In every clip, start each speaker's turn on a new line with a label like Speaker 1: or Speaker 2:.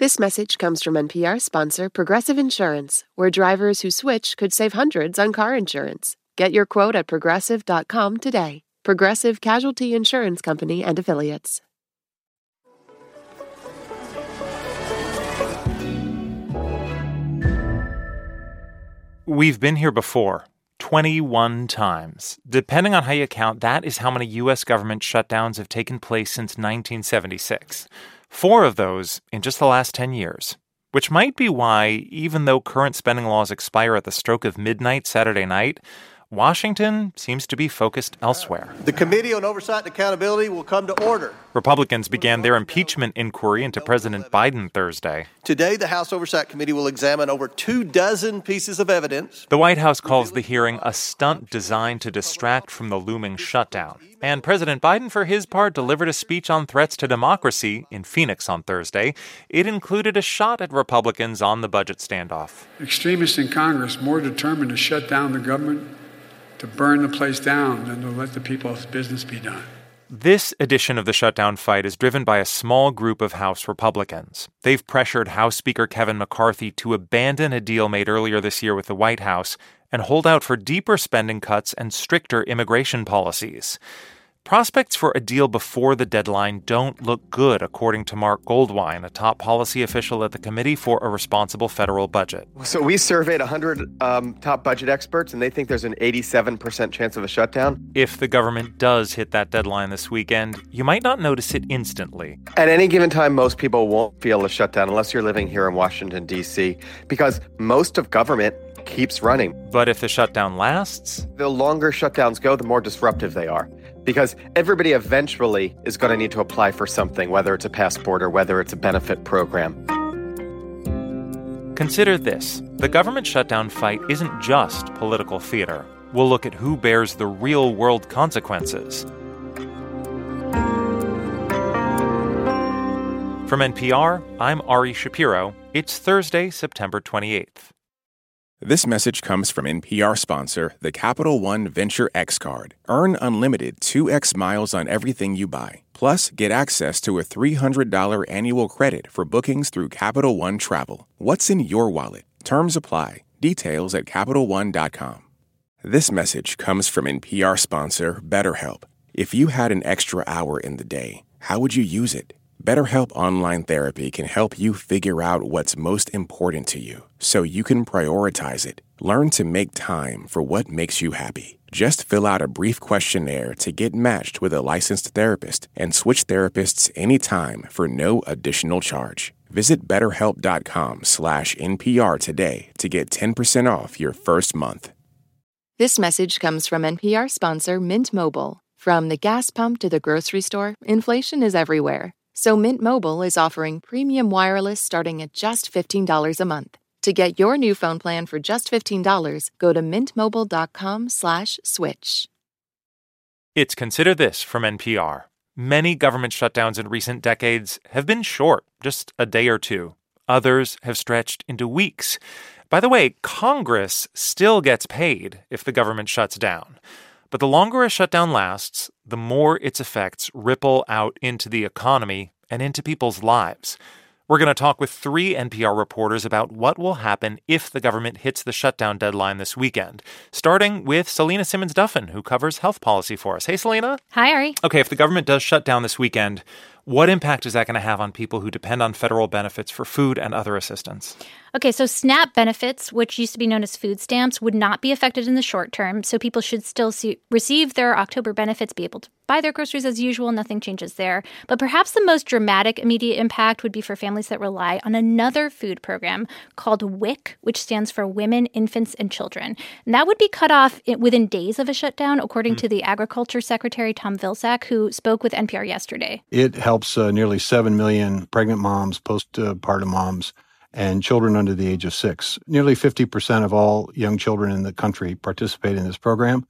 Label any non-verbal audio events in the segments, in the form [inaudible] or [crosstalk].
Speaker 1: This message comes from NPR sponsor Progressive Insurance, where drivers who switch could save hundreds on car insurance. Get your quote at progressive.com today. Progressive Casualty Insurance Company and Affiliates.
Speaker 2: We've been here before 21 times. Depending on how you count, that is how many U.S. government shutdowns have taken place since 1976. Four of those in just the last 10 years. Which might be why, even though current spending laws expire at the stroke of midnight Saturday night, Washington seems to be focused elsewhere.
Speaker 3: The Committee on Oversight and Accountability will come to order.
Speaker 2: Republicans began their impeachment inquiry into President Biden Thursday.
Speaker 3: Today, the House Oversight Committee will examine over two dozen pieces of evidence.
Speaker 2: The White House calls the hearing a stunt designed to distract from the looming shutdown. And President Biden, for his part, delivered a speech on threats to democracy in Phoenix on Thursday. It included a shot at Republicans on the budget standoff.
Speaker 4: Extremists in Congress more determined to shut down the government to burn the place down than to let the people's business be done.
Speaker 2: This edition of the shutdown fight is driven by a small group of House Republicans. They've pressured House Speaker Kevin McCarthy to abandon a deal made earlier this year with the White House and hold out for deeper spending cuts and stricter immigration policies. Prospects for a deal before the deadline don't look good, according to Marc Goldwein, a top policy official at the Committee for a Responsible Federal Budget.
Speaker 5: So we surveyed 100 um, top budget experts, and they think there's an 87% chance of a shutdown.
Speaker 2: If the government does hit that deadline this weekend, you might not notice it instantly.
Speaker 5: At any given time, most people won't feel a shutdown unless you're living here in Washington, D.C., because most of government keeps running.
Speaker 2: But if the shutdown lasts?
Speaker 5: The longer shutdowns go, the more disruptive they are because everybody eventually is going to need to apply for something, whether it's a passport or whether it's a benefit program.
Speaker 2: Consider this the government shutdown fight isn't just political theater. We'll look at who bears the real world consequences. From NPR, I'm Ari Shapiro. It's Thursday, September 28th.
Speaker 6: This message comes from NPR sponsor, the Capital One Venture X Card. Earn unlimited 2x miles on everything you buy. Plus, get access to a $300 annual credit for bookings through Capital One Travel. What's in your wallet? Terms apply. Details at CapitalOne.com. This message comes from NPR sponsor, BetterHelp. If you had an extra hour in the day, how would you use it? BetterHelp Online Therapy can help you figure out what's most important to you so you can prioritize it. Learn to make time for what makes you happy. Just fill out a brief questionnaire to get matched with a licensed therapist and switch therapists anytime for no additional charge. Visit betterhelp.com slash NPR today to get 10% off your first month.
Speaker 1: This message comes from NPR sponsor Mint Mobile. From the gas pump to the grocery store, inflation is everywhere. So Mint Mobile is offering premium wireless starting at just $15 a month. To get your new phone plan for just $15, go to mintmobile.com slash switch.
Speaker 2: It's Consider This from NPR. Many government shutdowns in recent decades have been short, just a day or two. Others have stretched into weeks. By the way, Congress still gets paid if the government shuts down. But the longer a shutdown lasts, the more its effects ripple out into the economy and into people's lives. We're going to talk with three NPR reporters about what will happen if the government hits the shutdown deadline this weekend, starting with Selena Simmons Duffin, who covers health policy for us. Hey, Selena.
Speaker 7: Hi, Ari.
Speaker 2: Okay, if the government does shut down this weekend, what impact is that going to have on people who depend on federal benefits for food and other assistance?
Speaker 7: Okay, so SNAP benefits, which used to be known as food stamps, would not be affected in the short term. So people should still see, receive their October benefits, be able to buy their groceries as usual. Nothing changes there. But perhaps the most dramatic immediate impact would be for families that rely on another food program called WIC, which stands for Women, Infants, and Children. And that would be cut off within days of a shutdown, according mm. to the Agriculture Secretary Tom Vilsack, who spoke with NPR yesterday.
Speaker 8: It helps uh, nearly 7 million pregnant moms, postpartum moms and children under the age of six. Nearly 50% of all young children in the country participate in this program.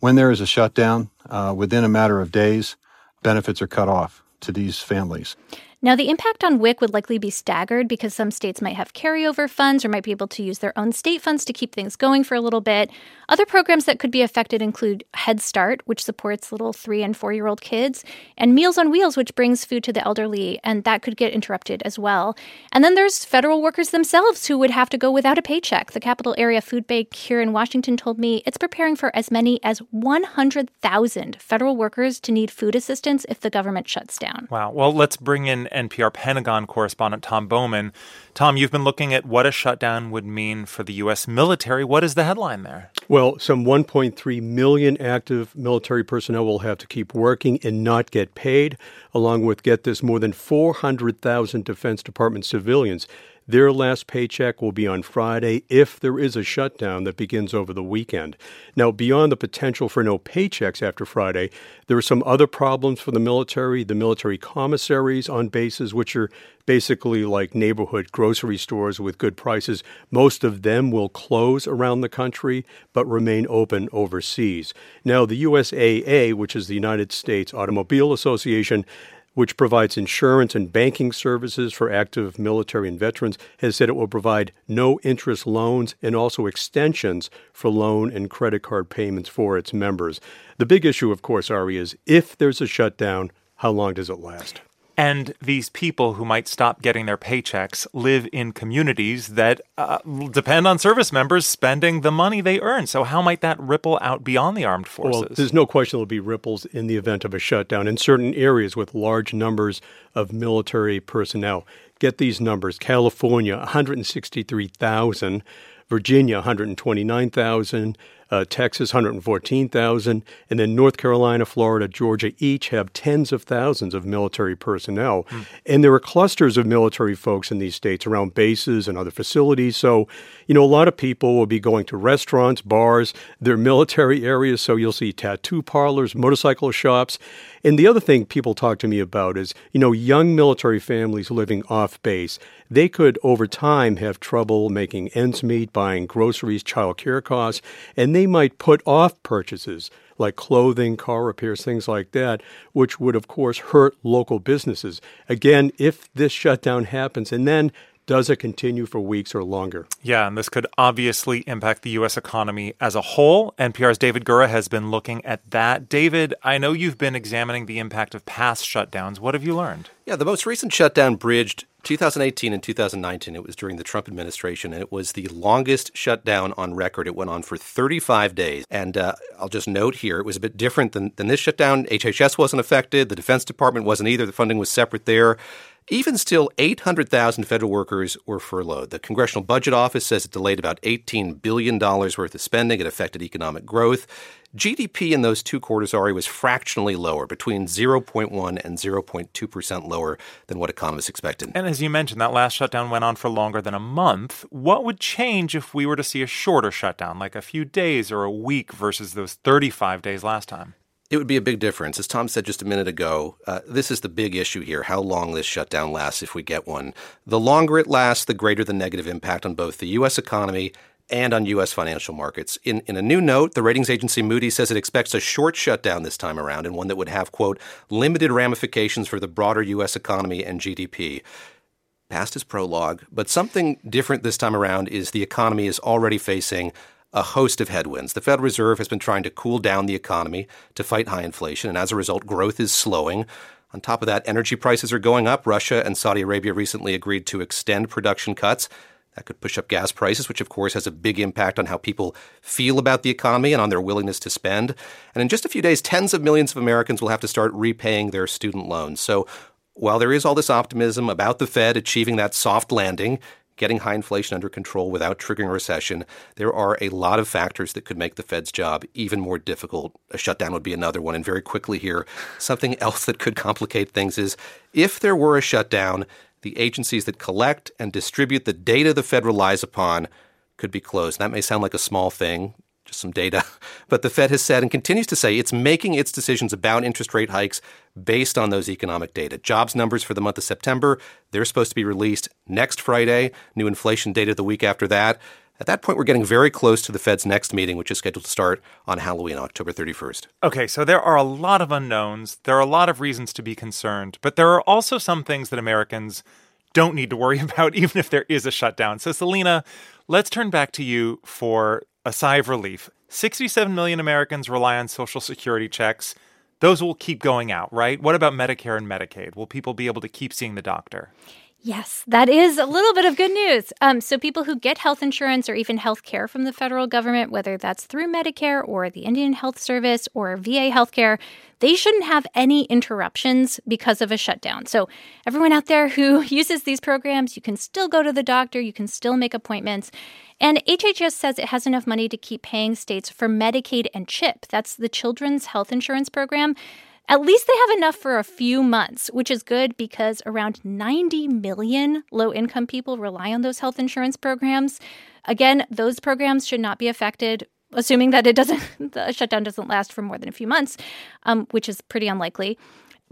Speaker 8: When there is a shutdown, uh, within a matter of days, benefits are cut off to these families.
Speaker 7: Now, the impact on WIC would likely be staggered because some states might have carryover funds or might be able to use their own state funds to keep things going for a little bit. Other programs that could be affected include Head Start, which supports little three and four year old kids, and Meals on Wheels, which brings food to the elderly, and that could get interrupted as well. And then there's federal workers themselves who would have to go without a paycheck. The Capital Area Food Bank here in Washington told me it's preparing for as many as 100,000 federal workers to need food assistance if the government shuts down.
Speaker 2: Wow. Well, let's bring in NPR Pentagon correspondent Tom Bowman. Tom, you've been looking at what a shutdown would mean for the U.S. military. What is the headline there?
Speaker 9: Well, some 1.3 million active military personnel will have to keep working and not get paid, along with, get this, more than 400,000 Defense Department civilians. Their last paycheck will be on Friday if there is a shutdown that begins over the weekend. Now, beyond the potential for no paychecks after Friday, there are some other problems for the military. The military commissaries on bases, which are basically like neighborhood grocery stores with good prices, most of them will close around the country but remain open overseas. Now, the USAA, which is the United States Automobile Association, which provides insurance and banking services for active military and veterans, has said it will provide no interest loans and also extensions for loan and credit card payments for its members. The big issue, of course, Ari, is if there's a shutdown, how long does it last?
Speaker 2: And these people who might stop getting their paychecks live in communities that uh, depend on service members spending the money they earn. So, how might that ripple out beyond the armed forces?
Speaker 9: Well, there's no question there'll be ripples in the event of a shutdown in certain areas with large numbers of military personnel. Get these numbers California, 163,000, Virginia, 129,000 uh, Texas 114,000, and then North Carolina, Florida, Georgia each have tens of thousands of military personnel. Mm. And there are clusters of military folks in these states around bases and other facilities. So, you know, a lot of people will be going to restaurants, bars, their military areas. So you'll see tattoo parlors, motorcycle shops. And the other thing people talk to me about is, you know, young military families living off base. They could, over time, have trouble making ends meet, buying groceries, child care costs, and they might put off purchases like clothing, car repairs, things like that, which would, of course, hurt local businesses. Again, if this shutdown happens and then does it continue for weeks or longer?
Speaker 2: Yeah, and this could obviously impact the U.S. economy as a whole. NPR's David Gura has been looking at that. David, I know you've been examining the impact of past shutdowns. What have you learned?
Speaker 10: Yeah, the most recent shutdown bridged 2018 and 2019. It was during the Trump administration, and it was the longest shutdown on record. It went on for 35 days. And uh, I'll just note here, it was a bit different than, than this shutdown. HHS wasn't affected, the Defense Department wasn't either. The funding was separate there. Even still, 800,000 federal workers were furloughed. The Congressional Budget Office says it delayed about $18 billion worth of spending. It affected economic growth. GDP in those two quarters, Ari, was fractionally lower, between 0.1 and 0.2% lower than what economists expected.
Speaker 2: And as you mentioned, that last shutdown went on for longer than a month. What would change if we were to see a shorter shutdown, like a few days or a week versus those 35 days last time?
Speaker 10: It would be a big difference. As Tom said just a minute ago, uh, this is the big issue here how long this shutdown lasts if we get one. The longer it lasts, the greater the negative impact on both the U.S. economy and on U.S. financial markets. In, in a new note, the ratings agency Moody's says it expects a short shutdown this time around and one that would have, quote, limited ramifications for the broader U.S. economy and GDP. Past is prologue, but something different this time around is the economy is already facing a host of headwinds. The Federal Reserve has been trying to cool down the economy to fight high inflation, and as a result, growth is slowing. On top of that, energy prices are going up. Russia and Saudi Arabia recently agreed to extend production cuts. That could push up gas prices, which of course has a big impact on how people feel about the economy and on their willingness to spend. And in just a few days, tens of millions of Americans will have to start repaying their student loans. So while there is all this optimism about the Fed achieving that soft landing, getting high inflation under control without triggering a recession, there are a lot of factors that could make the Fed's job even more difficult. A shutdown would be another one. And very quickly here, something [laughs] else that could complicate things is if there were a shutdown, the agencies that collect and distribute the data the Fed relies upon could be closed. That may sound like a small thing just some data. [laughs] But the Fed has said and continues to say it's making its decisions about interest rate hikes based on those economic data. Jobs numbers for the month of September, they're supposed to be released next Friday. New inflation data the week after that. At that point, we're getting very close to the Fed's next meeting, which is scheduled to start on Halloween, October 31st.
Speaker 2: Okay, so there are a lot of unknowns. There are a lot of reasons to be concerned, but there are also some things that Americans don't need to worry [laughs] about, even if there is a shutdown. So, Selena, let's turn back to you for a sigh of relief. 67 million Americans rely on Social Security checks. Those will keep going out, right? What about Medicare and Medicaid? Will people be able to keep seeing the doctor?
Speaker 7: Yes, that is a little bit of good news. Um, so, people who get health insurance or even health care from the federal government, whether that's through Medicare or the Indian Health Service or VA healthcare, they shouldn't have any interruptions because of a shutdown. So, everyone out there who [laughs] uses these programs, you can still go to the doctor, you can still make appointments. And HHS says it has enough money to keep paying states for Medicaid and CHIP. That's the Children's Health Insurance Program. At least they have enough for a few months, which is good because around 90 million low income people rely on those health insurance programs. Again, those programs should not be affected, assuming that it doesn't, [laughs] the shutdown doesn't last for more than a few months, um, which is pretty unlikely.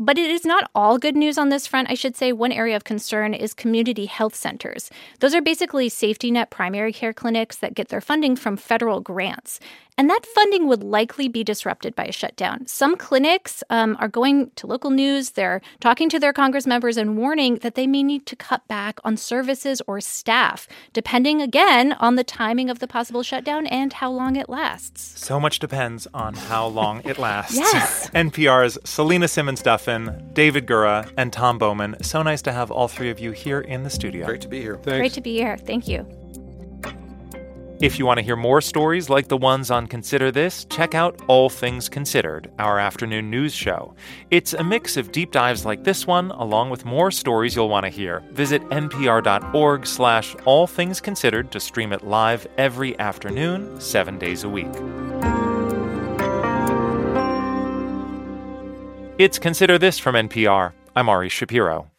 Speaker 7: But it is not all good news on this front. I should say one area of concern is community health centers. Those are basically safety net primary care clinics that get their funding from federal grants. And that funding would likely be disrupted by a shutdown. Some clinics um, are going to local news, they're talking to their Congress members and warning that they may need to cut back on services or staff, depending again on the timing of the possible shutdown and how long it lasts.
Speaker 2: So much depends on how long it lasts.
Speaker 7: yes. [laughs]
Speaker 2: NPR's Selena Simmons Duffin, David Gura, and Tom Bowman. So nice to have all three of you here in the studio.
Speaker 10: Great to be here.
Speaker 9: Thanks.
Speaker 7: Great to be here. Thank you.
Speaker 2: If you want to hear more stories like the ones on Consider This, check out All Things Considered, our afternoon news show. It's a mix of deep dives like this one, along with more stories you'll want to hear. Visit npr.org slash all things considered to stream it live every afternoon, seven days a week. It's Consider This from NPR. I'm Ari Shapiro.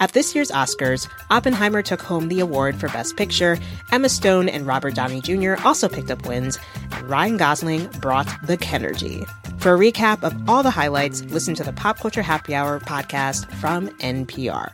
Speaker 11: At this year's Oscars, Oppenheimer took home the award for Best Picture. Emma Stone and Robert Downey Jr. also picked up wins, and Ryan Gosling brought the Kenergy. For a recap of all the highlights, listen to the Pop Culture Happy Hour podcast from NPR.